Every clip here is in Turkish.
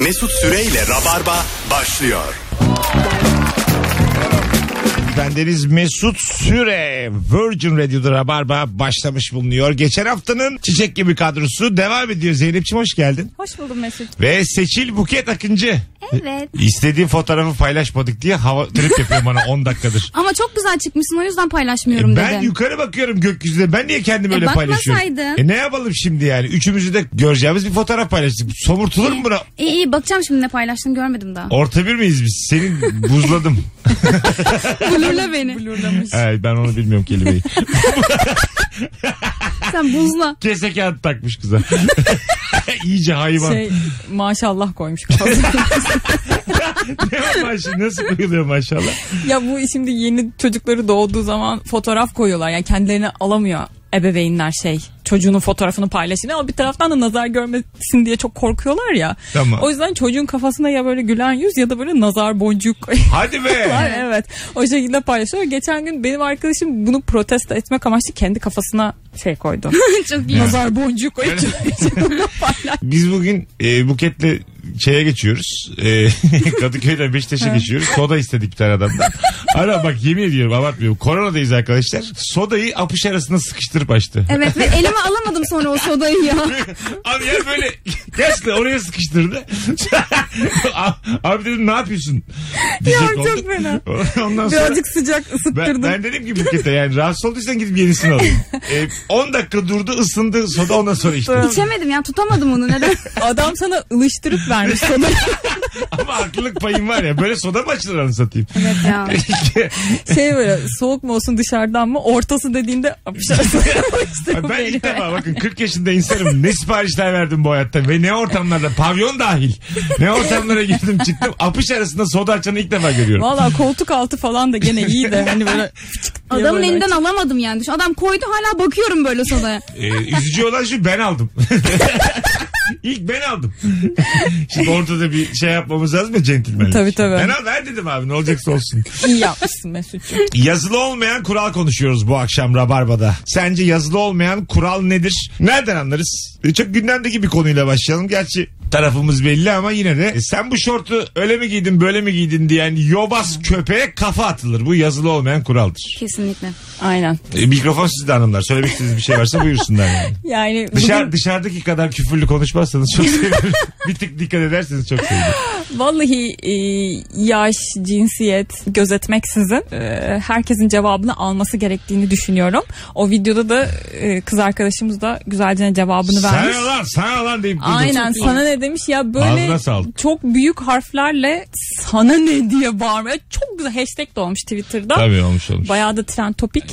Mesut Süreyle Rabarba başlıyor. Bendeniz Mesut Süre Virgin Radio'da Rabarba başlamış bulunuyor. Geçen haftanın çiçek gibi kadrosu devam ediyor. Zeynep'ciğim hoş geldin. Hoş buldum Mesut. Ve Seçil Buket Akıncı. Evet. İstediğim fotoğrafı paylaşmadık diye hava trip yapıyor bana 10 dakikadır. Ama çok güzel çıkmışsın o yüzden paylaşmıyorum E ben dedim. yukarı bakıyorum gökyüzüne. Ben niye kendimi E öyle paylaşıyorum? bakmasaydın. E ne yapalım şimdi yani? Üçümüzü de göreceğimiz bir fotoğraf paylaştık. Somurtulur mu buna? İyi iyi bakacağım şimdi ne paylaştın görmedim daha. Orta bir miyiz biz? Senin buzladım. Blurla beni. Blurlamış. evet, ben onu bilmiyorum kelimeyi. Sen buzla. Kese kağıt takmış kıza. İyice hayvan. Şey maşallah koymuş kafasına. ne var maşallah? Nasıl koyuluyor maşallah? ya bu şimdi yeni çocukları doğduğu zaman fotoğraf koyuyorlar. Yani kendilerini alamıyor ebeveynler şey çocuğunun fotoğrafını paylaşın ama bir taraftan da nazar görmesin diye çok korkuyorlar ya. Tamam. O yüzden çocuğun kafasına ya böyle gülen yüz ya da böyle nazar boncuk. Hadi be. evet. O şekilde paylaşıyor. Geçen gün benim arkadaşım bunu protesto etmek amaçlı kendi kafasına şey koydu. çok iyi. nazar boncuk koyup. Biz bugün e, Buket'le şeye geçiyoruz. E, Kadıköy'den Beşiktaş'a geçiyoruz. Soda istedik bir tane adamdan. Ara bak yemin ediyorum abartmıyorum. Koronadayız arkadaşlar. Sodayı apış arasında sıkıştırıp açtı. Evet ve elime alamadım sonra o sodayı ya. Abi ya böyle gerçekten oraya sıkıştırdı. Abi dedim ne yapıyorsun? Diyecek Ya çok fena. Ondan sonra Birazcık sıcak ben, ısıttırdım. ben dedim ki Buket'e yani rahatsız olduysan gidip yenisini alayım. E, 10 dakika durdu ısındı soda ondan sonra içti. İçemedim ya tutamadım onu neden? Adam sana ılıştırıp vermiş sodayı. Ama haklılık payım var ya böyle soda mı açılır anı satayım. Evet ya. şey böyle soğuk mu olsun dışarıdan mı ortası işte bu ben ilk defa bakın 40 yaşında insanım. Ne siparişler verdim bu hayatta ve ne ortamlarda pavyon dahil. Ne ortamlara girdim çıktım. Apış arasında soda açanı ilk defa görüyorum. Valla koltuk altı falan da gene iyi de hani böyle Adamın böyle elinden alamadım yani. Şu Adam koydu hala bakıyorum böyle sodaya. Ee, üzücü olan şu ben aldım. İlk ben aldım. Şimdi ortada bir şey yapmamız lazım ya centilmenlik. Tabii, tabii. Ben al ver dedim abi ne olacaksa olsun. iyi yapmışsın Mesut'cum. Yazılı olmayan kural konuşuyoruz bu akşam Rabarba'da. Sence yazılı olmayan kural nedir? Nereden anlarız? Çok gündemdeki bir konuyla başlayalım. Gerçi tarafımız belli ama yine de e, sen bu şortu öyle mi giydin böyle mi giydin diyen yobaz köpeğe kafa atılır. Bu yazılı olmayan kuraldır. Kesinlikle. Aynen. E, mikrofon sizde hanımlar. Söylemek istediğiniz bir şey varsa buyursunlar yani. Yani Dışarı, bugün dışarıdaki kadar küfürlü konuşmazsanız çok sevinirim. bir tık dikkat ederseniz çok sevinirim. vallahi e, yaş, cinsiyet gözetmeksizin e, herkesin cevabını alması gerektiğini düşünüyorum. O videoda da e, kız arkadaşımız da güzelce cevabını vermiş. Sana lan sana lan deyip. Aynen sana ne demiş ya böyle çok büyük harflerle sana ne diye bağırmaya çok güzel hashtag de olmuş Twitter'da. Tabii olmuş olmuş. Bayağı da trend topik.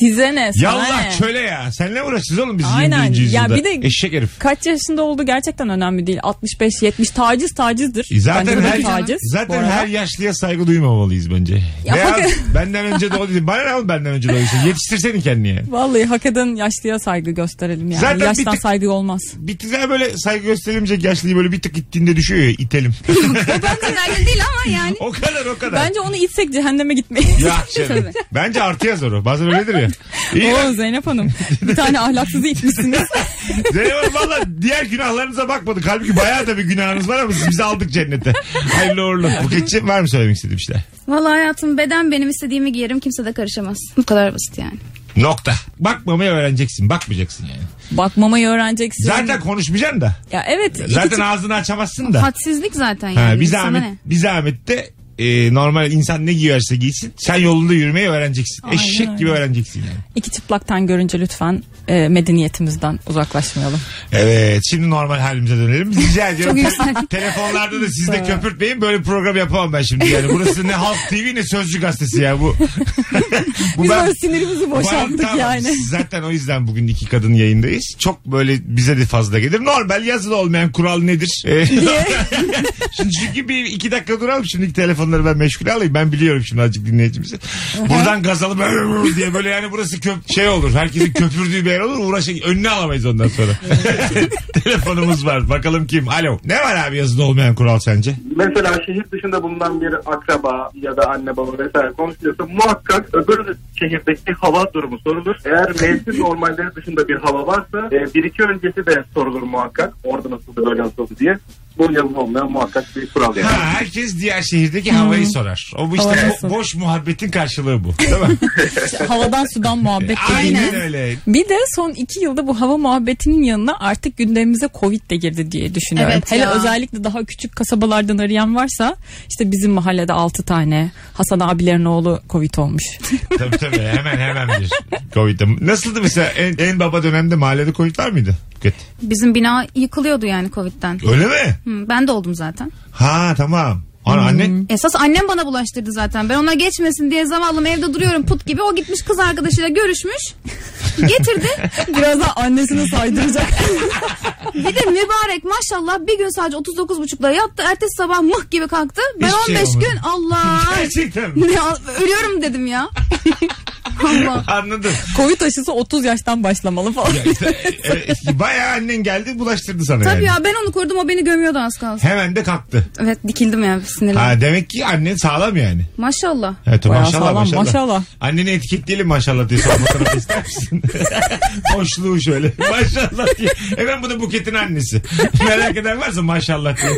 Size ne? Sana Yallah ne? köle ya. Seninle mi uğraşacağız oğlum biz Aynen. 21. yüzyılda? Ya bir de- Eşek herif. Kaç yaşında olduğu gerçekten önemli değil. 65 70 taciz tacizdir. E Zaten her, bir taciz. zaten her yaşlıya saygı duymamalıyız bence. Ya Veya bakın- benden önce doğdu. Bana ne oğlum benden önce doğduysa. Yetiştirsenin kendini yani. Vallahi hak eden yaşlıya saygı gösterelim yani. Zaten bir Yaştan tık- saygı olmaz. Bir tık böyle saygı gösterilemeyecek yaşlıyı böyle bir tık ittiğinde düşüyor ya itelim. Önemli değil ama yani. o kadar o kadar. Bence onu itsek cehenneme gitmeyiz. Ya. Tabii. Bence artı yazar o. Bazen öyledir ya. İyi Oo. Zeynep Hanım. Bir tane ahlaksızı itmişsiniz. Zeynep Hanım valla diğer günahlarınıza bakmadık. Halbuki bayağı da bir günahınız var ama siz bizi aldık cennete. Hayırlı uğurlu. Buketçi var mı söylemek istediğim şeyler? Vallahi hayatım beden benim istediğimi giyerim kimse de karışamaz. Bu kadar basit yani. Nokta. Bakmamayı öğreneceksin. Bakmayacaksın yani. Bakmamayı öğreneceksin. Zaten konuşmayacaksın da. Ya evet. Zaten ağzını açamazsın da. Hadsizlik zaten Ha, yani. bir Sana zahmet, bir zahmet de e, normal insan ne giyerse giysin. Sen yolunda yürümeyi öğreneceksin. Aynen Eşek öyle. gibi öğreneceksin yani. İki çıplaktan görünce lütfen e, medeniyetimizden uzaklaşmayalım. Evet şimdi normal halimize dönelim. Rica ediyorum. Çok yükseldik. Telefonlarda da siz de köpürtmeyin. Böyle bir program yapamam ben şimdi yani. Burası ne Halk TV ne Sözcü Gazetesi ya bu. bu Biz ben- böyle sinirimizi boşalttık Tamam, yani. Zaten o yüzden bugün iki kadın yayındayız. Çok böyle bize de fazla gelir. Normal yazılı olmayan kural nedir? Ee, şimdi çünkü bir iki dakika duralım. Şimdiki telefonları ben meşgule alayım. Ben biliyorum şimdi azıcık dinleyicimizi. Buradan gaz alıp diye böyle yani burası köp şey olur. Herkesin köpürdüğü bir yer olur. Uğraşın önüne alamayız ondan sonra. Telefonumuz var. Bakalım kim? Alo. Ne var abi yazılı olmayan kural sence? Mesela şehir dışında bulunan bir akraba ya da anne baba vesaire konuşuyorsa muhakkak öbür şehirdeki hava durumu sorulur. Eğer mevsim normalleri dışında bir hava varsa e, bir iki öncesi de sorulur muhakkak. Orada nasıldı böyle nasıldı diye. Bu yazılı olmayan muhakkak bir kural yani. Ha, herkes diğer şehirdeki havayı sorar. O bu işte bo- boş muhabbetin karşılığı bu. Değil mi? Havadan sudan muhabbet dediğimiz. Aynen öyle. Bir de son iki yılda bu hava muhabbetinin yanına artık gündemimize Covid de girdi diye düşünüyorum. Evet Hele ya. özellikle daha küçük kasabalardan arayan varsa işte bizim mahallede 6 tane Hasan abilerin oğlu Covid olmuş. Tabii tabii hemen hemen bir Covid'de. Nasıldı mesela en, en baba dönemde mahallede Covid var mıydı? Buket? Bizim bina yıkılıyordu yani Covid'den. Öyle mi? Hı, ben de oldum zaten. Ha tamam. Ana annen Esas annem bana bulaştırdı zaten. Ben ona geçmesin diye zavallım evde duruyorum put gibi. O gitmiş kız arkadaşıyla görüşmüş. Getirdi. Biraz da annesini saydıracak. Bir de mübarek maşallah bir gün sadece 39.30'da yattı. Ertesi sabah mıh gibi kalktı. Ben şey 15 olmadı. gün Allah. gerçekten mi? ne, ölüyorum dedim ya. Allah. Anladım. Covid aşısı 30 yaştan başlamalı falan. Ya işte, e, bayağı annen geldi bulaştırdı sana Tabii yani. ya ben onu korudum o beni gömüyordu az kalsın. Hemen de kalktı. Evet dikildim ya sinirlendim. Ha demek ki annen sağlam yani. Maşallah. Evet Bayağı maşallah, sağlam, maşallah maşallah. Anneni etiketleyelim maşallah diye fotoğrafı ister misin? Boşluğu şöyle maşallah diye. Hemen bu da Buket'in annesi. Merak eden varsa maşallah diye.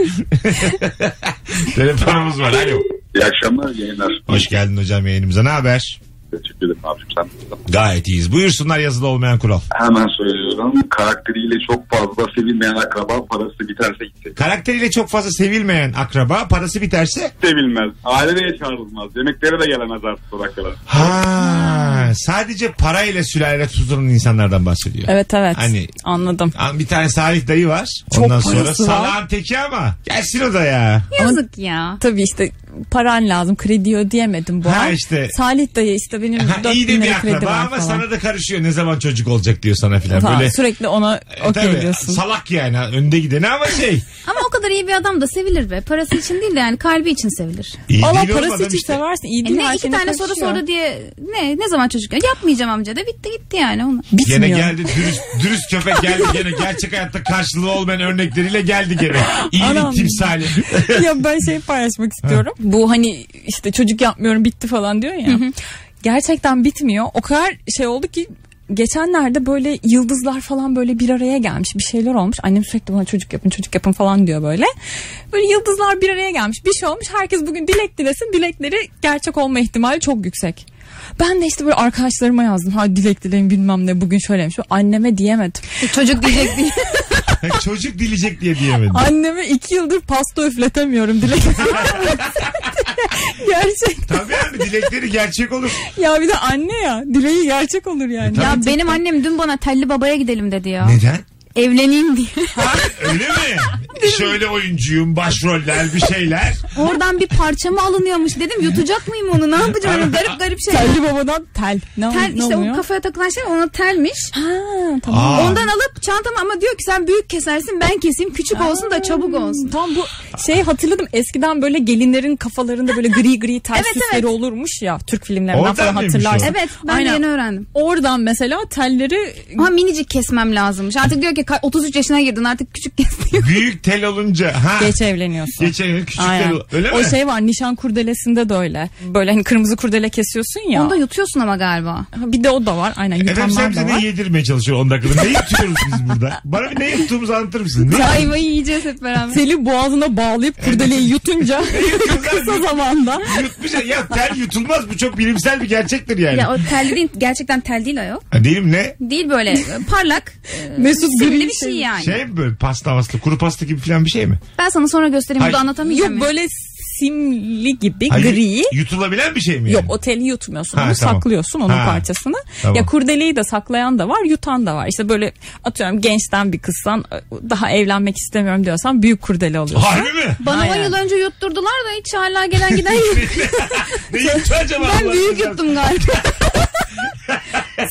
Telefonumuz var alo. İyi akşamlar yayınlar. Hoş geldin hocam yayınımıza ne haber? Teşekkür ederim abim sen. Gayet iyiyiz. Buyursunlar yazılı olmayan kural. Hemen söylüyorum. Karakteriyle çok fazla sevilmeyen akraba parası biterse gitti. Karakteriyle çok fazla sevilmeyen akraba parası biterse Sevilmez. Aileye çağrılmaz. Yemeklere de gelemez artık sokaklara. ha sadece parayla sülale tutulan insanlardan bahsediyor. Evet evet Hani- anladım. Bir tane Salih dayı var. Çok Ondan sonra parası var. salağın teki ama gelsin o da ya. Yazık ya. Tabii işte paran lazım kredi ödeyemedim bu Ha ay. işte. Salih dayı işte benim Ha, 4 iyi de bin bir lira kredi akraba var ama falan. sana da karışıyor. Ne zaman çocuk olacak diyor sana filan. Tamam, Böyle sürekli ona E, okey tabii, diyorsun. salak yani önde gideni ama şey. Ama o kadar iyi bir adam da sevilir be. Parası için değil de yani kalbi için sevilir. iyi Allah değil parası için işte. seversin. İyi E değil ne her iki şeyine tane soru karışıyor. sordu diye ne ne zaman çocuk yapmayacağım amca da bitti gitti yani onu. Bitmiyor. Gene geldi dürüst, dürüst köpek geldi gene gerçek hayatta karşılığı olmayan örnekleriyle geldi gene. İyilik Anam. timsali. ya ben şey paylaşmak istiyorum. Bu hani işte çocuk yapmıyorum bitti falan diyor ya. Gerçekten bitmiyor. O kadar şey oldu ki geçenlerde böyle yıldızlar falan böyle bir araya gelmiş bir şeyler olmuş. Annem sürekli bana çocuk yapın çocuk yapın falan diyor böyle. Böyle yıldızlar bir araya gelmiş bir şey olmuş. Herkes bugün dilek dilesin. Dilekleri gerçek olma ihtimali çok yüksek. Ben de işte böyle arkadaşlarıma yazdım. Ha dilek dileyin bilmem ne bugün şöyleymiş. Anneme diyemedim. Çocuk diyecek diye. Çocuk dilecek diye diyemedim. Anneme iki yıldır pasta üfletemiyorum dilek. Gerçek. Tabii abi dilekleri gerçek olur. Ya bir de anne ya. Dileği gerçek olur yani. Tabii. ya benim annem dün bana telli babaya gidelim dedi ya. Neden? Evleneyim diye. Öyle mi? Şöyle oyuncuyum, başroller bir şeyler. Oradan bir parça mı alınıyormuş dedim. Yutacak mıyım onu? Ne yapacağım? Öyle garip garip şey. Telli babadan tel. Ne, Tel ne işte oluyor? o kafaya takılan şey ona telmiş. Ha, tamam. Aa, Ondan alıp çantama ama diyor ki sen büyük kesersin ben keseyim küçük olsun da çabuk olsun. Tamam bu şey hatırladım eskiden böyle gelinlerin kafalarında böyle gri gri tel Evet, süsleri evet. olurmuş ya Türk filmlerinden Oradan falan hatırlarsın. Evet ben Aynen. de yeni öğrendim. Oradan mesela telleri Ama minicik kesmem lazımmış. Artık diyor ki ka- 33 yaşına girdin artık küçük kes diyor. büyük tel olunca. Ha. geç evleniyorsun. Geçen küçük Aynen. tel öyle mi? O şey var nişan kurdelesinde de öyle. Böyle hani kırmızı kurdele kesiyorsun ya. Onu da yutuyorsun ama galiba. Ha, Bir de o da var. Aynen Efendim sen yutanlar bize da ne var. yedirmeye çalışıyor 10 dakikada? Ne yutuyoruz biz burada? Bana bir ne yuttuğumuzu anlatır mısın? Ne? Ayvayı yiyeceğiz hep beraber. Teli boğazına bağlayıp kurdeleyi yutunca kısa zamanda. Yutmuş ya tel yutulmaz bu çok bilimsel bir gerçektir yani. Ya o tel değil gerçekten tel değil ayol. Ha, Değilim ne? Değil böyle e, parlak e, Mesut bir şey yani. Şey mi böyle pasta maslı kuru pasta gibi falan bir şey mi? Ben sana sonra göstereyim burada Hayır. anlatamayacağım. Yok ya. böyle simli gibi Hayır, gri. Yutulabilen bir şey mi yani? Yok o teli yutmuyorsun. Ha, onu tamam. saklıyorsun onun Ha, parçasını. tamam. Ya kurdeleyi de saklayan da var, yutan da var. İşte böyle atıyorum gençten bir kızsan daha evlenmek istemiyorum diyorsan büyük kurdele alıyorsun. Harbi mi? Bana 10 Aynen. yıl önce yutturdular da hiç hala gelen giden yok. ne yuttu acaba? ben Allah büyük yuttum galiba.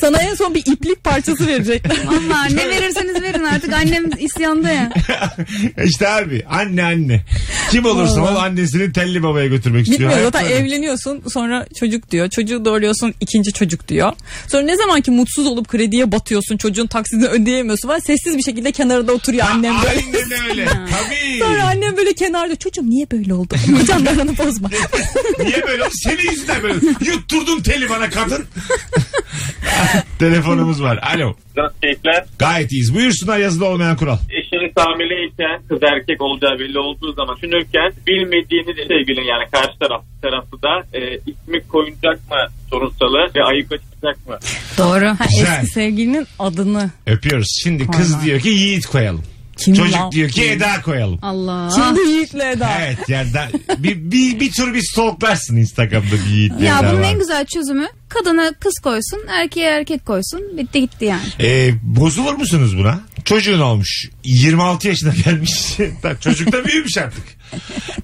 Sana en son bir iplik parçası verecekler. Valla ne verirseniz verin artık annem isyanda ya. işte abi anne anne. Kim olursa ol annesini telli babaya götürmek istiyor. Bitmiyor Hayat zaten böyle. evleniyorsun sonra çocuk diyor. Çocuğu doğuruyorsun ikinci çocuk diyor. Sonra ne zaman ki mutsuz olup krediye batıyorsun çocuğun taksidini ödeyemiyorsun var sessiz bir şekilde kenarda oturuyor annem böyle. Aynen öyle. Tabii. Sonra annem böyle kenarda çocuğum niye böyle oldu? Aranı bozma. Niye böyle? oldu? Senin yüzünden böyle. Yutturdun teli bana kadın. Telefonumuz var. Alo. Keyifler. Gayet iyiyiz. Buyursunlar yazılı olmayan kural. Eşiniz hamileyken kız erkek olacağı belli olduğu zaman düşünürken bilmediğiniz sevgilin yani karşı taraf tarafı da e, ismi koyulacak mı sorunsalı ve ayıp çıkacak mı? Doğru. Ha, Güzel. eski sevgilinin adını. Öpüyoruz. Şimdi kız diyor ki Yiğit koyalım. Kim Çocuk lan? diyor ki Eda koyalım. Allah. Şimdi Yiğit'le Eda. Evet yani da- bir, bir, bir tur bir stalklarsın Instagram'da bir Yiğit Ya Eda bunun var. en güzel çözümü kadına kız koysun, erkeğe erkek koysun. Bitti gitti yani. Ee, bozulur musunuz buna? Çocuğun olmuş. 26 yaşına gelmiş. Tabii Çocuk da büyümüş artık.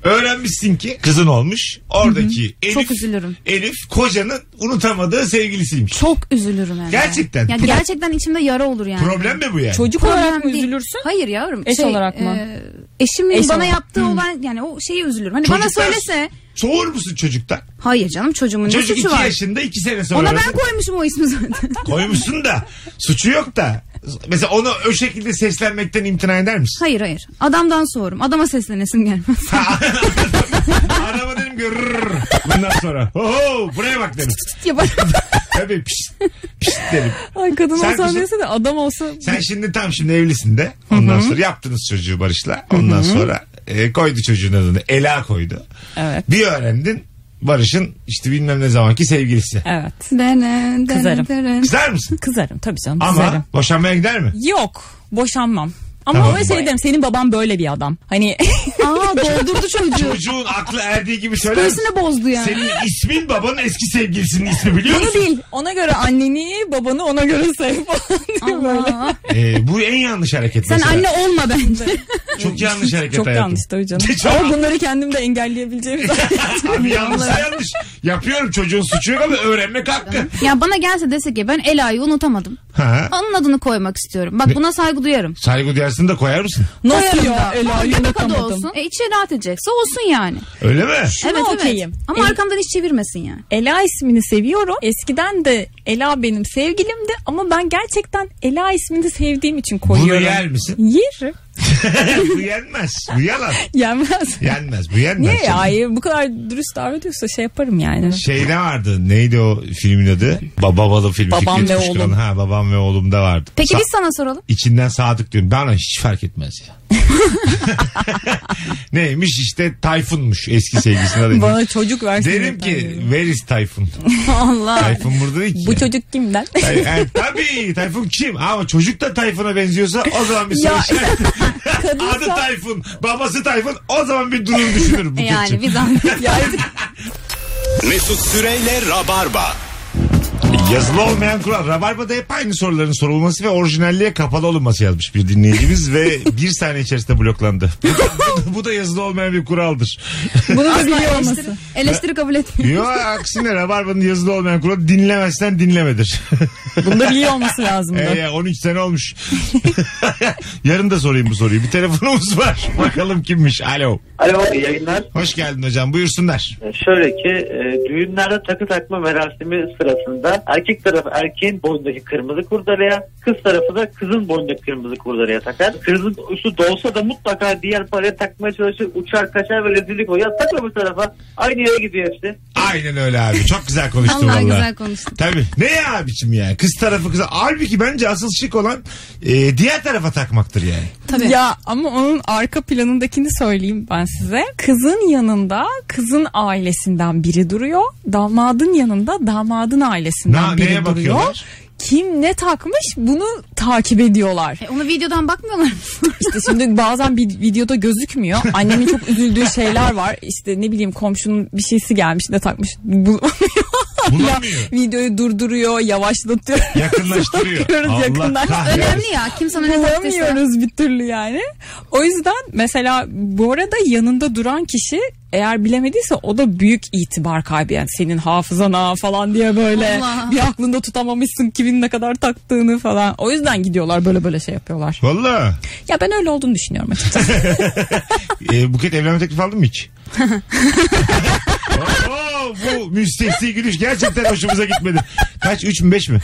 Öğrenmişsin ki kızın olmuş. Oradaki Elif, Çok üzülürüm. Elif kocanın unutamadığı sevgilisiymiş. Çok üzülürüm yani. Gerçekten. Ya Pro- gerçekten içimde yara olur yani. Problem mi bu yani? Çocuk Problem olarak mı değil. üzülürsün? Hayır yavrum. Eş olarak mı? e, eşimin Eş bana olarak. yaptığı olan yani o şeyi üzülürüm. Hani bana Çocuklar- söylese. Soğur musun çocuktan? Hayır canım çocuğumun ne Çocuk suçu 2 var? yaşında 2 sene sonra. Ona ben koymuşum o ismi zaten. Koymuşsun da suçu yok da. Mesela onu o şekilde seslenmekten imtina eder misin? hayır hayır. Adamdan soğurum. Adama seslenesim gelmez. Araba dedim "Rrrr." bundan sonra. Oho buraya bak dedim. Yaparım. Tabii pişt, pişt dedim. Ay kadın Sen olsa kızım- neyse de adam olsa. Sen şimdi tam şimdi evlisin de. Ondan sonra yaptınız çocuğu Barış'la. Ondan sonra e, koydu çocuğun adını. Ela koydu. Evet. Bir öğrendin Barış'ın işte bilmem ne zamanki sevgilisi. Evet. Kızarım. Kızar mısın? Kızarım tabii canım Ama kızarım. boşanmaya gider mi? Yok boşanmam. Ama Tamam. ama şey derim senin baban böyle bir adam. Hani Aa doldurdu çocuğu. Çocuğun aklı erdiği gibi söyler misin? Psikolojisini bozdu yani. Senin ismin babanın eski sevgilisinin ismi biliyor bunu musun? değil. Ona göre anneni babanı ona göre sev falan diyor böyle. Allah. Ee, bu en yanlış hareket Sen mesela. anne olma bence. Çok yanlış hareket Çok hayatım. yanlış tabii canım. Çok- Ama bunları kendim de engelleyebileceğim Abi yanlışsa yanlış. Yapıyorum çocuğun suçu yok ama öğrenmek hakkı. ya bana gelse dese ki ben Ela'yı unutamadım. Ha. Onun adını koymak istiyorum. Bak buna saygı duyarım. Saygı duyarsın da koyar mısın? Nasıl ya Ama ne kadar olsun. E içi rahat edecekse olsun yani. Öyle mi? Şuna evet okeyim. evet. Ama El- arkamdan hiç çevirmesin yani. Ela ismini seviyorum. Eskiden de Ela benim sevgilimdi ama ben gerçekten Ela ismini sevdiğim için koyuyorum. Bunu yer misin? Yerim. bu yenmez. Bu yalan. Yenmez. Yenmez. Bu yenmez. Niye ya? Ay, Bu kadar dürüst davranıyorsa şey yaparım yani. Şey ne vardı? Neydi o filmin adı? Babalı filmi. Babam Fikret ve Kuşkuran. oğlum. Ha babam ve oğlumda vardı. Peki Sa- biz sana soralım. İçinden Sadık diyorum. Bana hiç fark etmez ya. Neymiş işte Tayfun'muş eski sevgilisine adı. Bana çocuk versin. Derim ki where is Tayfun? Allah. Tayfun burada değil ki. Bu çocuk kimden? Tay- yani, tabii Tayfun kim? Ama çocuk da Tayfun'a benziyorsa o zaman bir soru Ya, işareti. kadınsa- Adı Tayfun, babası Tayfun o zaman bir durur düşünür bu Yani bir zahmet. ya Mesut Süreyle Rabarba. Yazılı olmayan kural. Rabarba'da hep aynı soruların sorulması ve orijinalliğe kapalı olunması yazmış bir dinleyicimiz ve bir saniye içerisinde bloklandı. Bu da, bu yazılı olmayan bir kuraldır. bunu da biliyor olması. eleştiri kabul etmiyor. Yok aksine Rabarba'nın yazılı olmayan kuralı dinlemezsen dinlemedir. Bunu da biliyor olması lazımdı. Ee, 13 sene olmuş. Yarın da sorayım bu soruyu. Bir telefonumuz var. Bakalım kimmiş. Alo. Alo iyi yayınlar. Hoş geldin hocam. Buyursunlar. Şöyle ki e, düğünlerde takı takma merasimi sırasında erkek tarafı erkeğin boynundaki kırmızı kurdalaya kız tarafı da kızın boynundaki kırmızı kurdalaya takar. Kızın üstü dolsa da mutlaka diğer paraya takmaya çalışır uçar kaçar ve rezillik olur. Ya takma bir tarafa aynı yere gidiyor hepsi. Aynen öyle abi. Çok güzel konuştun Allah valla. güzel konuştun. Tabii. Ne ya abicim ya? Kız tarafı kıza. Halbuki bence asıl şık olan e, diğer tarafa takmaktır yani. Tabii. Ya ama onun arka planındakini söyleyeyim ben size. Kızın yanında kızın ailesinden biri duruyor. Damadın yanında damadın ailesinden Na- biri neye duruyor. bakıyorlar? Kim ne takmış bunu takip ediyorlar. E, onu videodan bakmıyorlar mı? İşte şimdi bazen bir videoda gözükmüyor. Annemin çok üzüldüğü şeyler var. İşte ne bileyim komşunun bir şeysi gelmiş ne takmış. Bu, Bulamıyor. videoyu durduruyor, yavaşlatıyor. Yakınlaştırıyor. Bakıyoruz Allah yakından. kahretsin. Önemli ya. Kim sana ne taktıysa. Bulamıyoruz bir türlü yani. O yüzden mesela bu arada yanında duran kişi eğer bilemediyse o da büyük itibar kaybı. Yani senin hafızana falan diye böyle Allah. bir aklında tutamamışsın kimin ne kadar taktığını falan. O yüzden gidiyorlar böyle böyle şey yapıyorlar. Valla. Ya ben öyle olduğunu düşünüyorum açıkçası. E, Buket evlenme teklifi aldın mı hiç? Oo, bu müstehsi gülüş gerçekten hoşumuza gitmedi. Kaç? 3 mü 5 mi?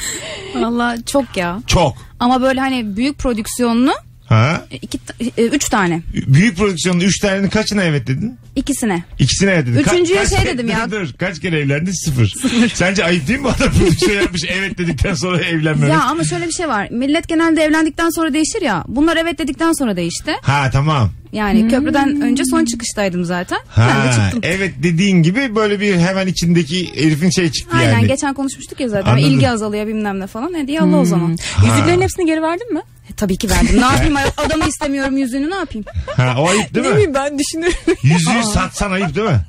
Valla çok ya. Çok. Ama böyle hani büyük prodüksiyonlu Ha? E, iki, e, üç tane. Büyük prodüksiyonun 3 tanenin kaçına evet dedin? İkisine. İkisine evet dedin. Üçüncüye kaç şey kere- dedim ya. Dur, dur. Kaç kere evlendin? Sıfır. Sence ayıp değil mi bu adam prodüksiyon yapmış evet dedikten sonra evlenmemek? Ya ama şöyle bir şey var. Millet genelde evlendikten sonra değişir ya. Bunlar evet dedikten sonra değişti. Ha tamam. Yani köprüden önce son çıkıştaydım zaten. Ben de Ha çıktım. evet dediğin gibi böyle bir hemen içindeki herifin şey çıktı Aynen yani. geçen konuşmuştuk ya zaten. Anladım. İlgi azalıyor bilmem ne falan. Hadi yallah o zaman. Yüzüklerin hepsini geri verdin mi? E, tabii ki verdim. Ne yapayım adamı istemiyorum yüzüğünü ne yapayım? Ha o ayıp değil mi? bileyim ben düşünüyorum. Yüzüğü satsan ayıp değil mi?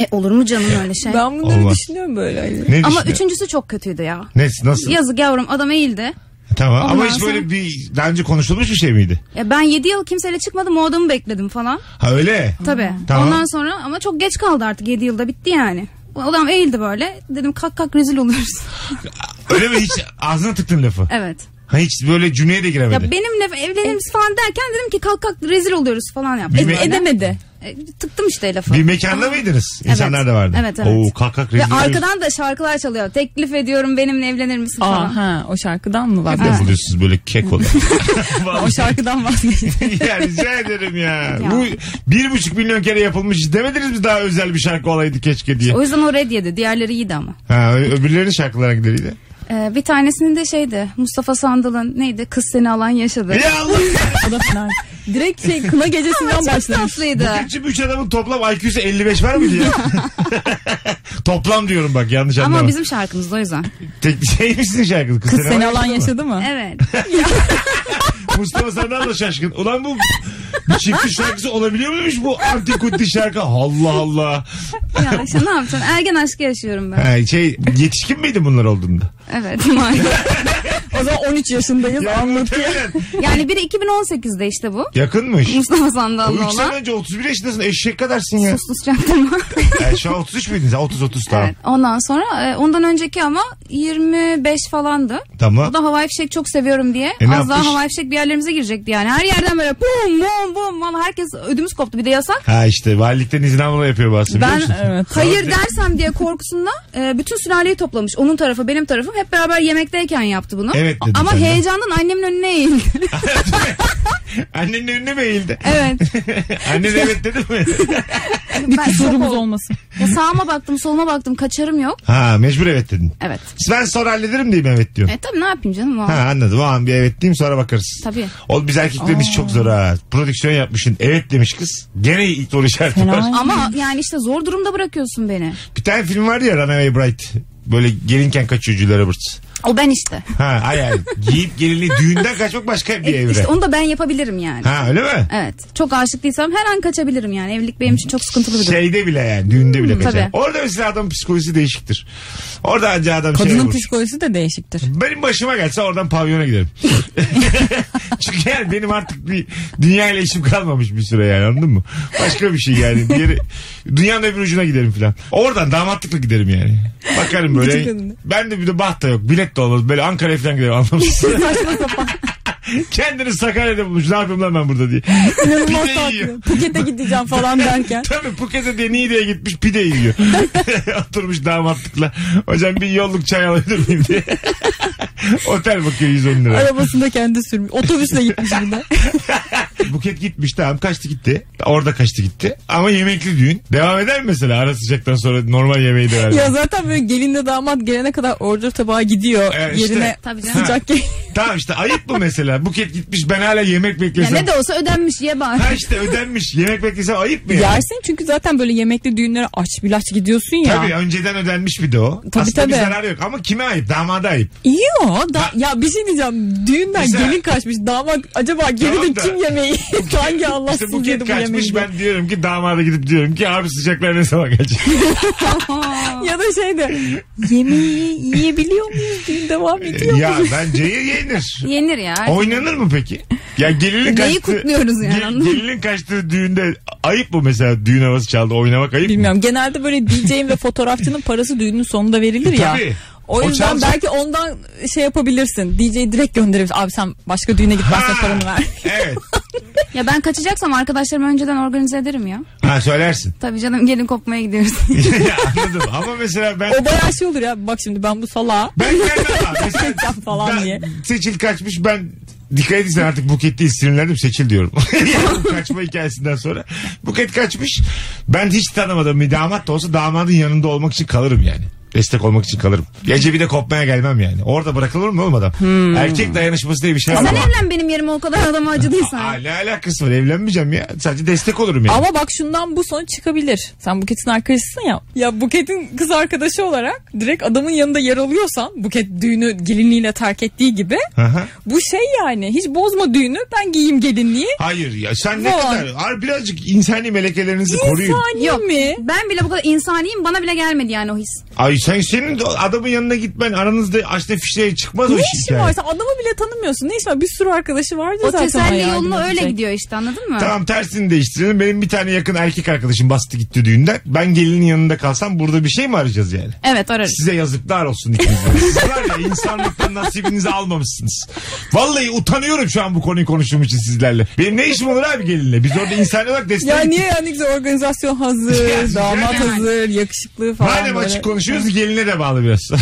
E olur mu canım öyle şey? ben bunları Olmaz. düşünüyorum böyle. Hani. Ne Ama üçüncüsü çok kötüydü ya. Ne, nasıl? Yazık yavrum adam eğildi. Tamam ama Ondan hiç sonra- böyle bir daha önce konuşulmuş bir şey miydi? Ya ben 7 yıl kimseyle çıkmadım o adamı bekledim falan. Ha öyle. Tabii. Tamam. Ondan sonra ama çok geç kaldı artık 7 yılda bitti yani. O Adam eğildi böyle. Dedim kalk kalk rezil oluyoruz. Öyle mi hiç ağzına tıktın lafı? evet. Ha hiç böyle cümleye de giremedi. Ya benimle evlenir misin falan derken dedim ki kalk kalk rezil oluyoruz falan yaptım. Bir me-. Edemedi. E, tıktım işte lafı. Bir mekanda mıydınız? İnsanlar da vardı. Evet, evet. Oo kalk kalk Ve rezil ediyoruz. arkadan da şarkılar çalıyor. Teklif ediyorum benimle evlenir misin Aa, falan. ha, o şarkıdan mı var? Ne buluyorsunuz böyle kek olan? o şarkıdan vazgeçtim. ya rica ederim ya. Bu bir buçuk milyon kere yapılmış. Demediniz mi daha özel bir şarkı olaydı keşke diye. O yüzden o red yedi. Diğerleri iyiydi ama. Ha, öbürlerinin şarkılarına gideriydi. Ee, bir tanesinin de şeydi. Mustafa Sandal'ın neydi? Kız seni alan yaşadı. Ya Allah o da fena. Direkt şey kına gecesinden Çok başlamış. tatlıydı. Bugünkü üç adamın toplam IQ'su 55 var mıydı ya? toplam diyorum bak yanlış anlama. Ama bizim şarkımız da o yüzden. Tek şey misin şarkı? Kız seni alan mı? yaşadı mı? Evet. Mustafa Sandal da şaşkın. Ulan bu bir çiftli şarkısı olabiliyor muymuş bu antikunti şarkı? Allah Allah. ya işte ne yapacaksın? Ergen aşkı yaşıyorum ben. Ha, şey yetişkin miydi bunlar olduğunda? Evet maalesef. O zaman 13 yaşındayız Ya anlatıyor. muhtemelen. Yani biri 2018'de işte bu. Yakınmış. Mustafa O Sandal'la üç sene olan. önce 31 yaşındasın eşek kadarsın ya. Sus çaktırma. Yani şu an 33 müydün sen? 30 30 tamam. evet. Ondan sonra e, ondan önceki ama 25 falandı. Tamam. O da havai fişek çok seviyorum diye. E, ne Az daha yapmış? havai fişek bir yerlerimize girecekti yani. Her yerden böyle bum bum bum. Vallahi herkes ödümüz koptu. Bir de yasak. Ha işte valilikten izin almadan yapıyor bazı biliyor Ben musun? Evet. hayır dersem diye korkusundan e, bütün sülaleyi toplamış. Onun tarafı benim tarafım. Hep beraber yemekteyken yaptı bunu. Evet dedim Ama sen de. heyecandan annemin önüne eğildi. Annenin önüne mi eğildi? evet. Annen evet dedi mi? Bir Ben kusurumuz oldum. olmasın. Ya sağıma baktım soluma baktım kaçarım yok. ha mecbur evet dedin. Evet. Ben sonra hallederim diye mi evet diyorsun? E tabii ne yapayım canım o. Ha anladım o an bir evet diyeyim sonra bakarız. Tabii. Oğlum biz erkeklerin işi çok zor ha. Prodüksiyon yapmışsın evet demiş kız. Gene ilk soru işareti Fena. var. Ama yani işte zor durumda bırakıyorsun beni. Bir tane film vardı ya Runaway Bride. Böyle gelinken kaçıyor Julia Roberts. O ben işte. Ha ay ay. Giyip gelinliği düğünden kaçmak başka bir evre. İşte onu da ben yapabilirim yani. Ha öyle mi? Evet. Çok aşık değilsem her an kaçabilirim yani. Evlilik benim için çok sıkıntılı bir durum. Şeyde bile yani düğünde bile kaçar. tabii. Orada mesela adamın psikolojisi değişiktir. Orada anca adam şey Kadının olur. psikolojisi de değişiktir. Benim başıma gelse oradan pavyona giderim. Çünkü yani benim artık bir dünya ile işim kalmamış bir süre yani anladın mı? Başka bir şey yani. Bir yere, dünyanın öbür ucuna giderim falan. Oradan damatlıkla giderim yani. Bakarım böyle. Ben de bir de baht da yok. Bilet de olmaz. Böyle Ankara'ya falan giderim anlamışsın. Saçma sapan. Kendini Sakarya'da bulmuş. Ne yapayım lan ben burada diye. İnanılmaz Pide yiyor. tatlı. Phuket'e gideceğim falan derken. Tabii Phuket'e de Niğde'ye gitmiş pide yiyor. Oturmuş damatlıkla. Hocam bir yolluk çay alabilir miyim diye. Otel bakıyor 110 lira. Arabasında kendi sürmüş. Otobüsle gitmiş bir de. Buket gitmiş tamam kaçtı gitti. Orada kaçtı gitti. Ama yemekli düğün. Devam eder mi mesela ara sıcaktan sonra normal yemeği de vermez. ya zaten böyle gelinle damat gelene kadar order tabağı gidiyor. Evet, işte. Yerine Tabii canım. sıcak gel. Tamam işte ayıp mı mesela? Buket gitmiş ben hala yemek Ya beklesem. ne de olsa ödenmiş ye bari. Ha işte ödenmiş. Yemek beklesem ayıp mı yani? Yersin çünkü zaten böyle yemekli düğünlere aç bilaç gidiyorsun ya. Tabii önceden ödenmiş bir de o. Tabii, Aslında bir tabii. zarar yok ama kime ayıp? Damada ayıp. Yo da ya bir şey diyeceğim. Düğünden Mesela- gelin kaçmış. Damat acaba geride Tamam da- kim yemeği? Hangi İşte Allahsız Buket yedi bu yemeği? kaçmış ben diyorum ki damada gidip diyorum ki abi sıcaklar ne zaman gelecek? Ya da şey de yemeği yiyebiliyor muyuz? Düğün devam ediyor ya mu? bence yenir. Yenir ya. Oynanır mı peki? Ya gelinin Neyi kaçtı. kutluyoruz yani, mı? gelinin kaçtığı düğünde ayıp mı mesela düğün havası çaldı oynamak ayıp mı? Bilmiyorum. Genelde böyle DJ'in ve fotoğrafçının parası düğünün sonunda verilir ya. Tabii. O O yüzden çalacak. belki ondan şey yapabilirsin. DJ'yi direkt gönderebilirsin. Abi sen başka düğüne gitmezsen Ha, paranı ver. Evet. Ya ben kaçacaksam arkadaşlarımı önceden organize ederim ya. Ha söylersin. Tabii canım gelin kopmaya gidiyoruz. Anladım ama mesela ben O bayağı şey olur ya. Bak şimdi ben bu salağa ben gelmem. Mesela falan ben- diye. Seçil kaçmış ben dikkat edin artık Buket değil sinirlendim seçil diyorum. bu kaçma hikayesinden sonra. Buket kaçmış. Ben hiç tanımadığım bir damat da olsa damadın yanında olmak için kalırım yani. Destek olmak için kalırım. Gece bir de kopmaya gelmem yani. Orada bırakılır mı oğlum adam? Erkek dayanışması diye bir şey var. Sen evlen benim yerime o kadar adama acıdıysan. Aa, ne alakası var? Evlenmeyeceğim ya. Sadece destek olurum yani. Ama bak şundan bu sonuç çıkabilir. Sen Buket'in arkadaşısın ya. Ya Buket'in kız arkadaşı olarak direkt adamın yanında yer alıyorsan Buket düğünü gelinliğiyle terk ettiği gibi Aha. bu şey yani hiç bozma düğünü ben giyeyim gelinliği. Hayır ya sen ne Falan. kadar Har birazcık insani melekelerinizi koruyun. İnsani Yok mi? ben bile bu kadar insaniyim bana bile gelmedi yani o his. Ay sen senin adamın yanına gitmen aranızda açta fişleri çıkmaz o Ne iş işin hikaye. var? Sen adamı bile tanımıyorsun. Ne işin var? Bir sürü arkadaşı vardı O zaten. teselli ona yardım yoluna öyle gidiyor işte anladın mı? Tamam tersini değiştirelim. Benim bir tane yakın erkek arkadaşım bastı gitti düğünden. Ben gelinin yanında kalsam burada bir şey mi arayacağız yani? Evet ararız. Size yazıklar olsun ikinize. Siz var ya insanlıktan nasibinizi almamışsınız. Vallahi utanıyorum şu an bu konuyu konuştuğum için sizlerle. Benim ne işim olur abi gelinle? Biz orada insani olarak destek Ya niye yani güzel organizasyon hazır, damat hazır, yakışıklı falan Madem açık konuşuyoruz geline de bağlı biraz.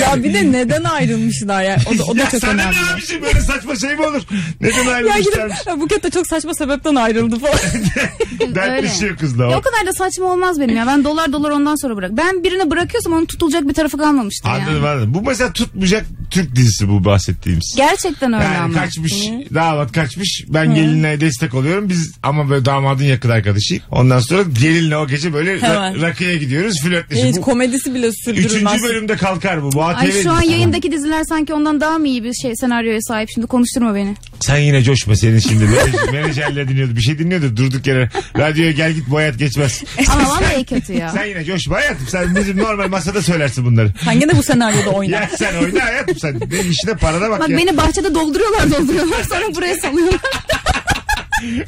Ya bir de neden ayrılmışlar ya? O da, o da ya çok sana önemli. ne abiciğim böyle saçma şey mi olur? Neden Ya ayrılmışlarmış? gidip ya Buket de çok saçma sebepten ayrıldı falan. Dertleşiyor kızla. Ya o. o kadar da saçma olmaz benim ya. Ben dolar dolar ondan sonra bırak. Ben birini bırakıyorsam onun tutulacak bir tarafı kalmamıştır Anladım yani. anladım. Bu mesela tutmayacak Türk dizisi bu bahsettiğimiz. Gerçekten öyle Yani ama. kaçmış damat kaçmış ben gelinle destek oluyorum biz ama böyle damadın yakın arkadaşıyım. Ondan sonra gelinle o gece böyle ra- Hemen. rakıya gidiyoruz flörtleşip. Hiç Bu komedisi bile sürdürülmez. üçüncü bölümde kalkar bu. bu Ay şu an dizisi. yayındaki diziler sanki ondan daha mı iyi bir şey senaryoya sahip şimdi konuşturma beni. Sen yine coşma senin şimdi. Menajer- Menajerle dinliyordu. Bir şey dinliyordu durduk yere. Radyoya gel git bu hayat geçmez. Ama vallahi kötü ya. sen yine coşma hayatım. Sen bizim normal masada söylersin bunları. Sen gene bu senaryoda oyna. Ya sen oyna hayatım sen. Benim işine parana bak, Bak ya. beni bahçede dolduruyorlar dolduruyorlar sonra buraya salıyorlar.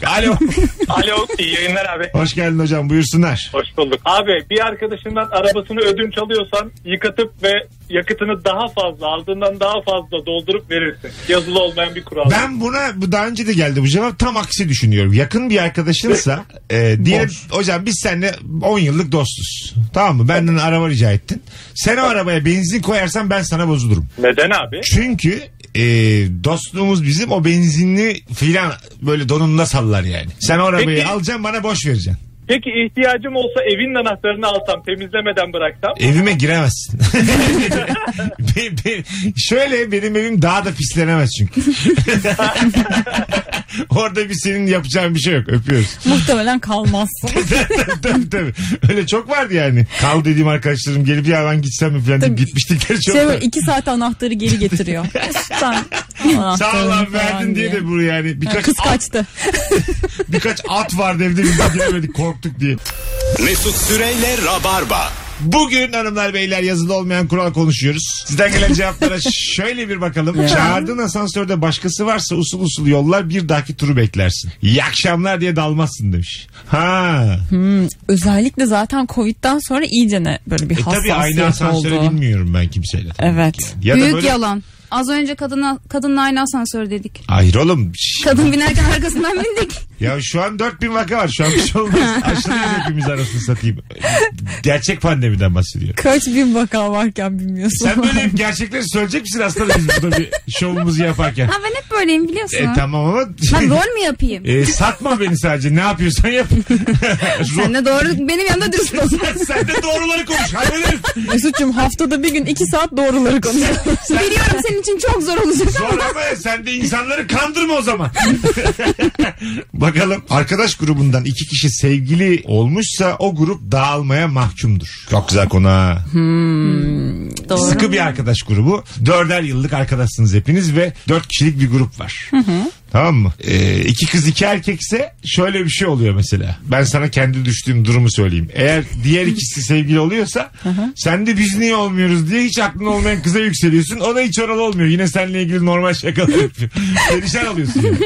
Alo. Alo iyi yayınlar abi. Hoş geldin hocam buyursunlar. Hoş bulduk. Abi bir arkadaşından arabasını ödünç alıyorsan yıkatıp ve yakıtını daha fazla aldığından daha fazla doldurup verirsin. Yazılı olmayan bir kural. Ben buna bu daha önce de geldi bu cevap tam aksi düşünüyorum. Yakın bir arkadaşınsa e, diyelim hocam biz seninle 10 yıllık dostuz. Tamam mı? Benden araba rica ettin. Sen o arabaya benzin koyarsan ben sana bozulurum. Neden abi? Çünkü e, dostluğumuz bizim o benzinli filan böyle donunda sallar yani. Sen o arabayı Peki. alacaksın bana boş vereceksin. Peki ihtiyacım olsa evin anahtarını alsam temizlemeden bıraksam? Evime giremezsin. Be- be- şöyle benim evim daha da pislenemez çünkü. Orada bir senin yapacağın bir şey yok. Öpüyoruz. Muhtemelen kalmazsın. tabii tabii. Öyle çok vardı yani. Kal dediğim arkadaşlarım gelip ya ben gitsem mi falan deyip Tabii. gitmiştikleri çok şey böyle iki saat anahtarı geri getiriyor. Sen Sağ ol anahtarını abi falan verdin diye de bu yani. Birkaç Kız at, kaçtı. birkaç at vardı evde biz de giremedik korktuk diye. Mesut Süreyle Rabarba. Bugün hanımlar beyler yazılı olmayan kural konuşuyoruz. Sizden gelen cevaplara şöyle bir bakalım. Çağırdığın asansörde başkası varsa usul usul yollar bir dahaki turu beklersin. İyi akşamlar diye dalmazsın demiş. Ha. Özellikle zaten Covid'den sonra iyicene böyle bir E tabii aynı hassasiyet asansöre oldu. binmiyorum ben kimseyle. Evet. Ya da Büyük böyle... yalan. Az önce kadına, kadınla aynı asansör dedik. Hayır oğlum. Şş, Kadın binerken arkasından bindik. Ya şu an 4000 vaka var. Şu an bir şey olmaz. Aşırıyız hepimiz arasını satayım. Gerçek pandemiden bahsediyor. Kaç bin vaka varken bilmiyorsun. Sen böyle hep gerçekleri söyleyecek misin aslında biz burada bir şovumuzu yaparken? Ha ben hep böyleyim biliyorsun. E, tamam ama Ben rol mü yapayım? e, satma beni sadece. Ne yapıyorsan yap. Sen de doğru benim yanımda dürüst ol. Sen de doğruları konuş. Herif. Mesut'cum haftada bir gün iki saat doğruları konuşuyoruz. Biliyorum senin için çok zor olacak Zor ama sen de insanları kandırma o zaman. Bakalım arkadaş grubundan iki kişi sevgili olmuşsa o grup dağılmaya mahkumdur. Çok güzel konu ha. Doğru. Sıkı bir arkadaş grubu. Dörder yıllık arkadaşsınız hepiniz ve dört kişilik bir grup var. Tamam mı? Ee, iki kız iki erkekse şöyle bir şey oluyor mesela. Ben sana kendi düştüğüm durumu söyleyeyim. Eğer diğer ikisi sevgili oluyorsa sen de biz niye olmuyoruz diye hiç aklın olmayan kıza yükseliyorsun. O da hiç oralı olmuyor. Yine seninle ilgili normal şakalar yapıyor. Perişan oluyorsun yani.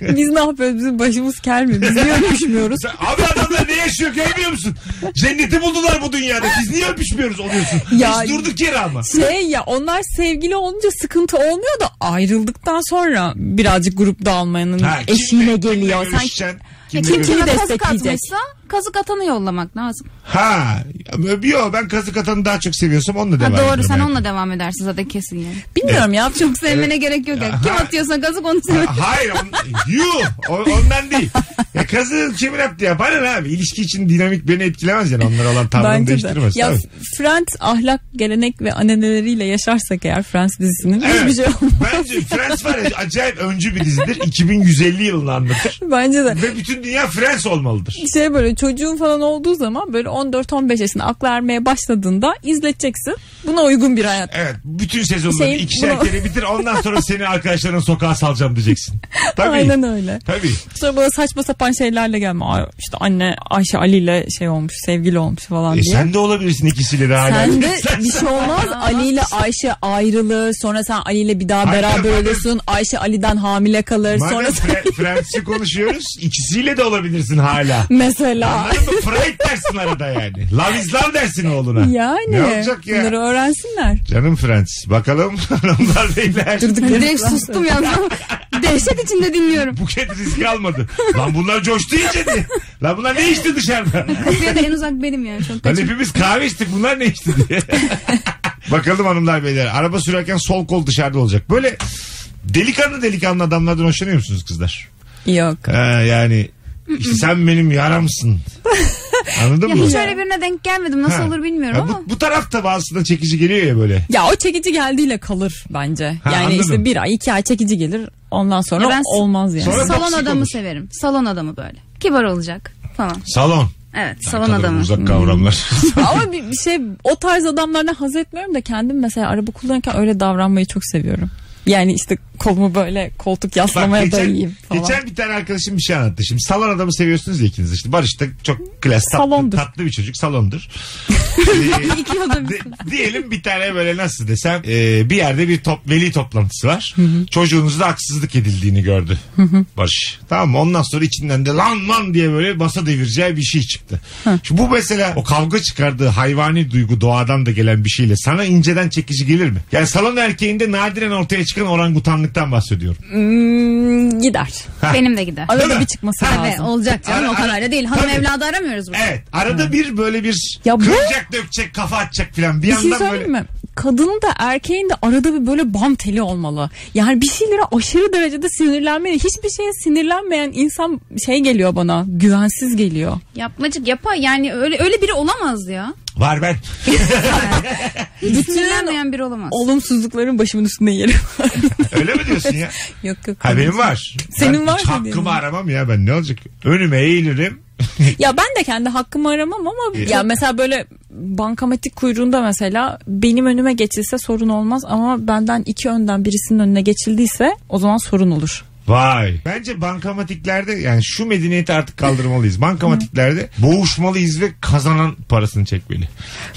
Biz ne yapıyoruz? Bizim başımız kel mi? Biz niye öpüşmüyoruz? Sen- abi adamlar ne yaşıyor görmüyor musun? Cenneti buldular bu dünyada. Biz niye öpüşmüyoruz oluyorsun? Ya- Biz durduk yere ama. Şey ya onlar sevgili olunca sıkıntı olmuyor da ayrıldıktan sonra birazcık grup dağılmanın Ha, eşiğine kimle- geliyor. kimle görüşeceksin? Kim Kimle kim görüşeceksin? kime toz destekleyecek? Kazık atanı yollamak lazım. Ha. Yo ben kazık atanı daha çok seviyorsam onunla Ha, devam doğru ederim sen hayatım. onunla devam edersin zaten kesin yani. Bilmiyorum ya. Çok sevmene gerek yok. ya. Kim atıyorsa kazık onu sever. Ha, Hayır on, o- ondan değil. Ya kazı kimin attı ya? Bana ne abi? İlişki için dinamik beni etkilemez yani. Onlar olan tavrını Bence de. değiştirmez. Ya tabii. Friends ahlak, gelenek ve ananeleriyle yaşarsak eğer Friends dizisinin Evet. hiçbir şey olmaz. Bence Friends var ya acayip öncü bir dizidir. 2150 yılını anlatır. Bence de. Ve bütün dünya Friends olmalıdır. şey böyle çocuğun falan olduğu zaman böyle 14-15 yaşında aklı ermeye başladığında izleteceksin. Buna uygun bir hayat. Evet bütün sezonları Şey, ikişer bunu- kere bitir ondan sonra seni arkadaşların sokağa salacağım diyeceksin. Tabii. Aynen öyle. Tabii. Sonra böyle saçma sapan şeylerle gelme. Ay, işte anne Ayşe Ali ile şey olmuş, sevgili olmuş falan E diye. sen de olabilirsin ikisiyle de hala. Sen de bir şey olmaz. Ali ile Ayşe ayrılır. Sonra sen Ali ile bir daha Hayır, beraber olursun. Ayşe Ali'den hamile kalır. Madem Sonra sen Friends'i konuşuyoruz ikisiyle de olabilirsin hala. mesela. Anladın mı? Freud dersin arada yani. Love is love dersin oğluna. Yani. Ne olacak ya? Bunları öğrensinler. Canım Friends. Bakalım hanımlar beyler. Direkt sustum yalnız. Dehşet içinde dinliyorum. Buket riski almadı. Lan bunlar coştu iyice diye. Lan bunlar ne içti dışarıda? Kapıya da en uzak benim yani. Çok Lan hepimiz kahve içtik bunlar ne içti diye. Bakalım hanımlar beyler. Araba sürerken sol kol dışarıda olacak. Böyle delikanlı delikanlı adamlardan hoşlanıyor musunuz kızlar? Yok. Ha, yani işte sen benim yaramsın. Anladın Ya mı? hiç öyle birine denk gelmedim. Nasıl Ha. olur bilmiyorum Ya ama. bu, bu tarafta bazısında çekici geliyor ya böyle. Ya o çekici geldiğiyle kalır bence. Ha, yani anladım. işte bir ay iki ay çekici gelir. Ondan sonra Ya ben- olmaz yani. Sonra Salon toksik adamı olur. severim. Salon adamı böyle. Kibar olacak falan. Salon. Evet salon adamı. Uzak kavramlar. Ama bir, bir şey o tarz adamlardan haz etmiyorum da kendim mesela araba kullanırken öyle davranmayı çok seviyorum. Yani işte kolumu böyle koltuk Bak, yaslamaya geçen, dayayayım falan. geçen bir tane arkadaşım bir şey anlattı. Şimdi salon adamı seviyorsunuz ya ikiniz işte. Barış da çok klas tatlı, Salondur. tatlı bir çocuk salondur. Ee, İki bir diyelim bir tane böyle nasıl desem e, bir yerde bir top, veli toplantısı var. Çocuğunuzda haksızlık edildiğini gördü Barış. Tamam mı? Ondan sonra içinden de lan lan diye böyle masa devireceği bir şey çıktı. Şimdi bu mesela o kavga çıkardığı hayvani duygu doğadan da gelen bir şeyle sana inceden çekici gelir mi? Yani salon erkeğinde nadiren ortaya çıkan orangutanlıktan bahsediyorum. Hmm, gider. Benim de gider. Arada bir çıkması Evet lazım. olacak canım Ara- o kadar da değil. Hanım Tabii. evladı aramıyoruz burada. Evet. Arada bir böyle bir Ya bu- kıracak dökecek kafa atacak filan. Bir Bir şey yandan söyleyeyim böyle. mi? Kadının da erkeğin de arada bir böyle bam teli olmalı. Yani bir şeylere aşırı derecede sinirlenmeli. Hiçbir şeye sinirlenmeyen insan şey geliyor bana. Güvensiz geliyor. Yapmacık yapa yani öyle öyle biri olamaz ya. Var ben. Hiç sinirlenmeyen biri olamaz. Olumsuzlukların başımın üstünde yeri var. Öyle mi diyorsun ya? yok yok. Ha benim var. Senin ben var hiç mı hakkımı aramam ya ben ne olacak? Önüme eğilirim. Ya ben de kendi hakkımı aramam ama İyi. ya mesela böyle bankamatik kuyruğunda mesela benim önüme geçilse sorun olmaz ama benden iki önden birisinin önüne geçildiyse o zaman sorun olur. Vay. Bence bankamatiklerde yani şu medeniyeti artık kaldırmalıyız. Bankamatiklerde boğuşmalıyız ve kazanan parasını çekmeli.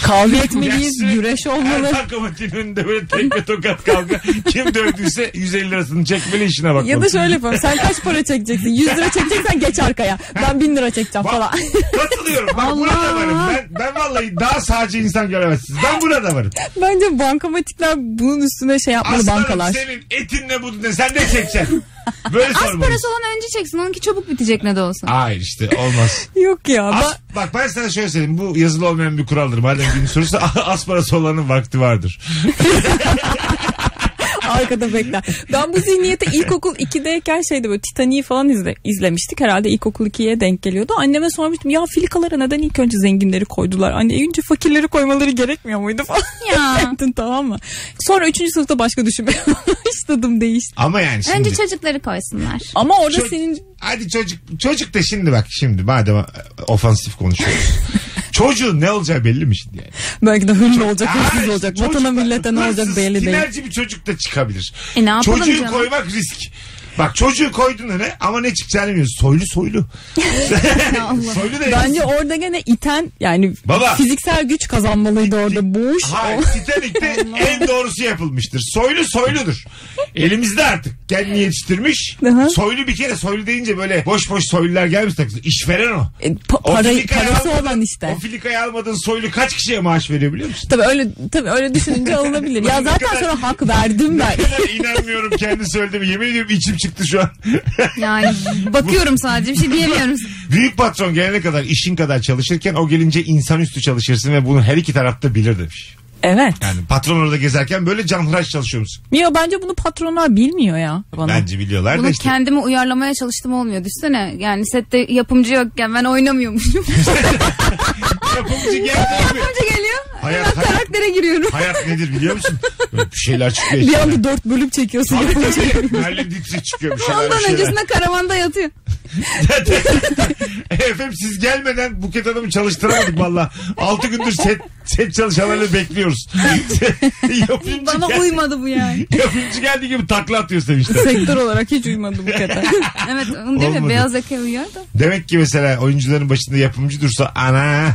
Kavga etmeliyiz, Yani güreş Her olmalı. bankamatiğin önünde böyle tekme tokat kavga. Kim dövdüyse 150 lirasını çekmeli işine bak. Ya da şöyle yapalım. Sen kaç para çekeceksin? 100 lira çekeceksen geç arkaya. Ben 1000 lira çekeceğim Bak, falan. Katılıyorum. Bak buna da varım. Ben, ben vallahi daha sağcı insan göremezsiniz. Ben buna da varım. Bence bankamatikler bunun üstüne şey yapmalı Aslanım bankalar. senin etinle budun sen ne çekeceksin? Böyle Az sormalısın. parası olan önce çeksin. Onunki çabuk bitecek ne de olsa. Hayır işte olmaz. Yok ya. As, ba- bak ben sana şöyle söyleyeyim. Bu yazılı olmayan bir kuraldır. Madem günün sorusu az parası olanın vakti vardır. Arkada bekler. Ben bu zihniyete ilkokul 2'deyken şeyde böyle Titanic'i falan izle, izlemiştik. Herhalde ilkokul 2'ye denk geliyordu. Anneme sormuştum ya filikalara neden ilk önce zenginleri koydular? Anne önce fakirleri koymaları gerekmiyor muydu falan. Ya. Yaptın tamam mı? Sonra 3. sınıfta başka düşünmeye başladım değişti. Ama yani şimdi. Önce çocukları koysunlar. Ama orada Ço- senin Hadi çocuk çocuk da şimdi bak şimdi madem e, ofansif konuşuyoruz. Çocuğun ne olacağı belli mi şimdi yani? belki de hırlı olacak, hırsız olacak, vatana millete ne olacak belli değil. tinerci bir çocuk da çıkabilir. E ne yapalım Çocuğu canım? koymak risk. Bak çocuğu koydun öne ama ne çıkacağını bilmiyorsun. Soylu soylu. soylu da Bence orada gene iten yani Baba. fiziksel güç kazanmalıydı orada. Boğuş. Hayır Titanik'te en doğrusu yapılmıştır. Soylu soyludur. Elimizde artık. Kendini yetiştirmiş. Hı. soylu bir kere soylu deyince böyle boş boş soylular gelmiş takısı. İşveren o. E, pa- O parayı, filikayı parası olan işte. O filikayı almadığın soylu kaç kişiye maaş veriyor biliyor musun? Tabii öyle tabii öyle düşününce alınabilir. ya zaten kadar- sonra hak verdim ben. İnanmıyorum kendi söylediğimi. Yemin ediyorum içim çıktı. Çıktı şu an. Yani bakıyorum sadece bir şey diyemiyorum. Büyük patron gelene kadar işin kadar çalışırken o gelince insanüstü çalışırsın ve bunu her iki tarafta bilir demiş. Evet. Yani patron orada gezerken böyle canhıraş çalışıyor musun? Ya bence bunu patronlar bilmiyor ya bana. Bence biliyorlar da Bunu işte. kendimi uyarlamaya çalıştım olmuyor. Düşsene yani sette yapımcı yokken ben oynamıyormuşum. Yapımcı geldi. Yapımcı geliyor. Hayat, Hemen hayat, karaktere giriyorum. hayat nedir biliyor musun? Böyle bir şeyler çıkıyor. Bir işte. anda dört bölüm çekiyorsun. Tabii. Merlin Dietrich çıkıyor bir şeyler. bir Ondan şeyler. öncesinde karavanda yatıyor. Efendim siz gelmeden Buket Hanım'ı çalıştıramadık valla. Altı gündür set, set çalışanlarını bekliyoruz. yapımcı, Bana geldi, uymadı bu yani. yapımcı geldiği gibi takla atıyor sevinçten. Sektör olarak hiç uymadı bu kadar. Evet değil mi? Olmadı. Beyaz yaka uyuyor da. Demek ki mesela oyuncuların başında yapımcı dursa ana.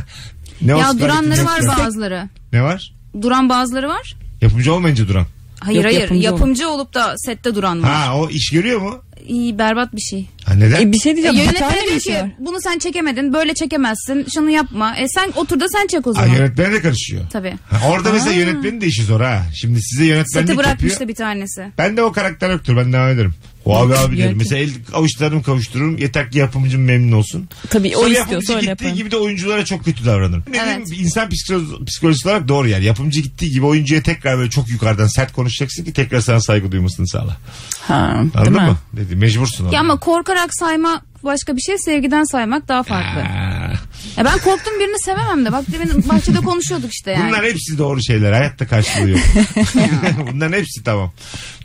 Ne Ya Oscar duranları var ya. bazıları. Ne var? Duran bazıları var. Yapımcı olmayınca duran. Hayır Yok, hayır yapımcı yapımcı, olup da sette duran var. Ha o iş görüyor mu? İyi berbat bir şey. Ha neden? E, bir şey E, diyeceğim. bir yönetmen tane diyor bir şey var. ki bunu sen çekemedin böyle çekemezsin şunu yapma. E sen otur da sen çek o Ha, zaman. yönetmene de karışıyor. Tabii. Ha, orada mesela yönetmenin de işi zor ha. Şimdi size yönetmenlik Seti bırakmıştı yapıyor. bir tanesi. Ben de o karakter yoktur. Ben devam ederim. O abi abi derim. Mesela el avuçlarımı kavuştururum. Yeter ki yapımcım memnun olsun. Tabii o Sonra istiyorsa yapımcı öyle gittiği yaparım. gibi de oyunculara çok kötü davranırım. Ne Evet. diyeyim, insan psikolojisi, psikolojisi olarak doğru yani. Yapımcı gittiği gibi oyuncuya tekrar böyle çok yukarıdan sert konuşacaksın ki tekrar sana saygı duymasını sağla. Ha, Anladın mi? mı? Dedi, mecbursun. Ya ama korkarak sayma başka bir şey sevgiden saymak daha farklı. Ha. Ya ben korktum birini sevemem de. Bak demin bahçede konuşuyorduk işte yani. Bunlar hepsi doğru şeyler. Hayatta karşılığı yok. Bunların hepsi tamam.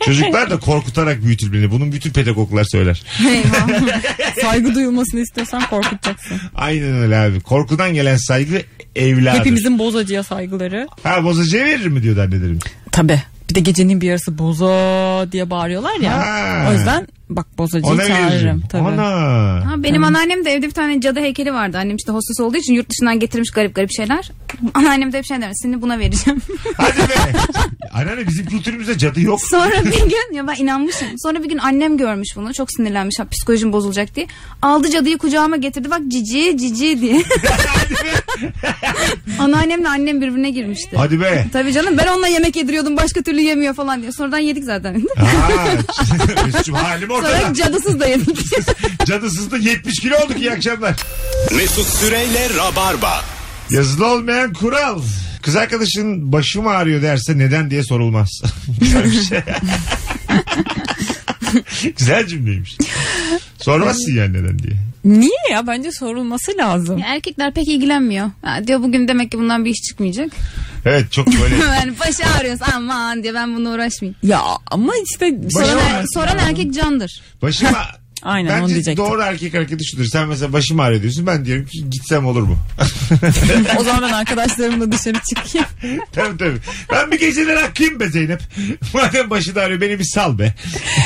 Çocuklar da korkutarak büyütülmeli. Bunun bütün pedagoglar söyler. Eyvah. Saygı duyulmasını istiyorsan korkutacaksın. Aynen öyle abi. Korkudan gelen saygı evladır. Hepimizin bozacıya saygıları. Ha bozacıya verir mi diyor annelerimiz. Tabii. Bir de gecenin bir yarısı boza diye bağırıyorlar ya. Ha. O yüzden bak bozacıyı Ona çağırırım. veririm. Tabii. Ana. Ha, benim anneannem de evde bir tane cadı heykeli vardı. Annem işte hostes olduğu için yurt dışından getirmiş garip garip şeyler. Anneannem de hep şey der. Seni buna vereceğim. Hadi be. Anneanne bizim kültürümüzde cadı yok. Sonra bir gün ya ben inanmışım. Sonra bir gün annem görmüş bunu. Çok sinirlenmiş. Ha, psikolojim bozulacak diye. Aldı cadıyı kucağıma getirdi. Bak cici cici diye. Anneannemle annem birbirine girmişti. Hadi be. Tabii canım ben onunla yemek yediriyordum başka türlü yemiyor falan diye. Sonradan yedik zaten. Ha, Mesut'cum halim ortada. Sonra cadısız da yedik. Cadısız da 70 kilo olduk iyi akşamlar. Mesut Süreyle Rabarba. Yazılı olmayan kural. Kız arkadaşın başım ağrıyor derse neden diye sorulmaz. Güzel bir şey. Güzel cümleymiş. Sormazsın yani neden diye. Niye ya? Bence sorulması lazım. Ya Erkekler pek ilgilenmiyor. Ha, diyor bugün demek ki bundan bir iş çıkmayacak. Evet çok böyle. yani başı ağrıyorsa aman diye ben bununla uğraşmayayım. Ya ama işte Soran, ağrıyor. soran erkek candır. Başıma Aynen onu Bence diyecektim. doğru erkek hareketi şudur. Sen mesela başım ağrıyor diyorsun. Ben diyorum ki gitsem olur mu? o zaman ben arkadaşlarımla dışarı çıkayım. tabii tabii. Ben bir geceler akayım be Zeynep. Madem başın ağrıyor beni bir sal be.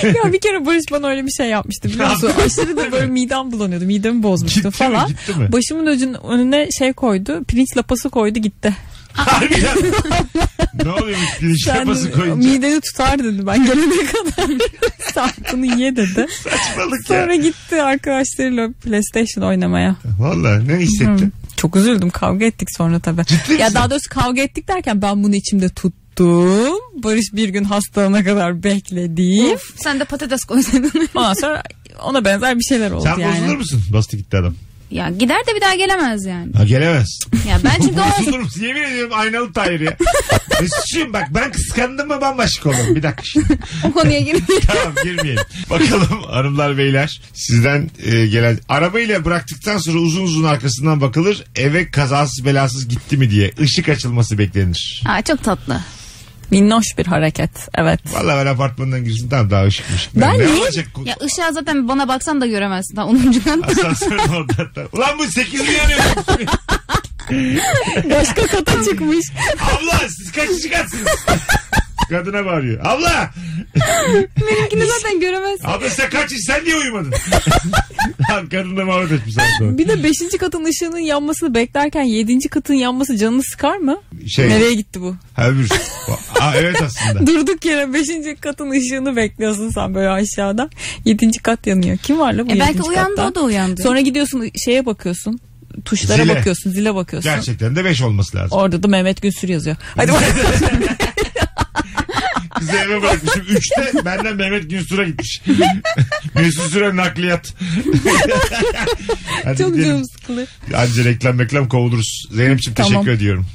ya bir kere Barış bana öyle bir şey yapmıştı biliyor musun? Aşırı da böyle midem bulanıyordu. Midemi bozmuştu Gitti mi, falan. gitti mi? Başımın öcün önüne şey koydu. Pirinç lapası koydu gitti. Harbiden. ne oluyormuş pirinç Sen yapası koyunca? mideni tutar dedi ben gelene kadar. Sen bunu ye dedi. Saçmalık ya. Sonra gitti arkadaşlarıyla PlayStation oynamaya. Valla ne hissettin? Çok üzüldüm. Kavga ettik sonra tabii. Ciddi ya misin? daha doğrusu kavga ettik derken ben bunu içimde tuttum. Barış bir gün hastalığına kadar bekledim. Of, sen de patates koysaydın. Ondan sonra ona benzer bir şeyler oldu Sen yani. bozulur musun? Bastı gitti adam. Ya gider de bir daha gelemez yani. Ha gelemez. Ya ben çünkü o musun? Yemin ediyorum aynalı Tahir ya. Mesut'cum bak ben kıskandım mı bambaşka olurum. Bir dakika şimdi. o konuya girmeyeyim. tamam girmeyelim. Bakalım hanımlar beyler sizden e, gelen arabayla bıraktıktan sonra uzun uzun arkasından bakılır eve kazasız belasız gitti mi diye ışık açılması beklenir. Aa, çok tatlı. Minnoş bir hareket. Evet. Vallahi ben apartmandan girsin tamam daha ışıkmış. Ben ne niye- olacak? Ya ışığa zaten bana baksan da göremezsin. Daha 10. katta. Asansörün orada. da. Ulan bu 8 mi yanıyor? Başka kata çıkmış. Abla siz kaçıncı katsınız? Kadına bağırıyor. Abla! Benimkini zaten göremezsin. Abla sen kaç sen niye uyumadın? Lan kadın da muhabbet etmiş sonra. Bir de 5. katın ışığının yanmasını beklerken 7. katın yanması canını sıkar mı? Şey, Nereye gitti bu? ha öbür. Aa, evet aslında. Durduk yere 5. katın ışığını bekliyorsun sen böyle aşağıda. 7. kat yanıyor. Kim var la bu E belki yedinci uyandı katta? o da uyandı. Sonra gidiyorsun şeye bakıyorsun. Tuşlara Zile. bakıyorsun, zile bakıyorsun. Gerçekten de 5 olması lazım. Orada da Mehmet Günsür yazıyor. Hadi bak. Kızı eve bırakmışım. Üçte benden Mehmet Günsür'e gitmiş. Mesut Süre nakliyat. Hadi Çok gidelim. canım sıkılır. Anca reklam reklam kovuluruz. Zeynep'ciğim Tamam. teşekkür ediyorum.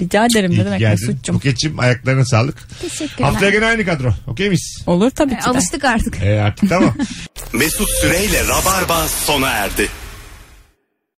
Rica ederim ne demek geldin. Mesut'cum. Buket'ciğim ayaklarına sağlık. Teşekkürler. Haftaya gene aynı kadro. Okey miyiz? Olur tabii ki de. Alıştık artık. E artık tamam. Mesut Süreyle Rabarba sona erdi.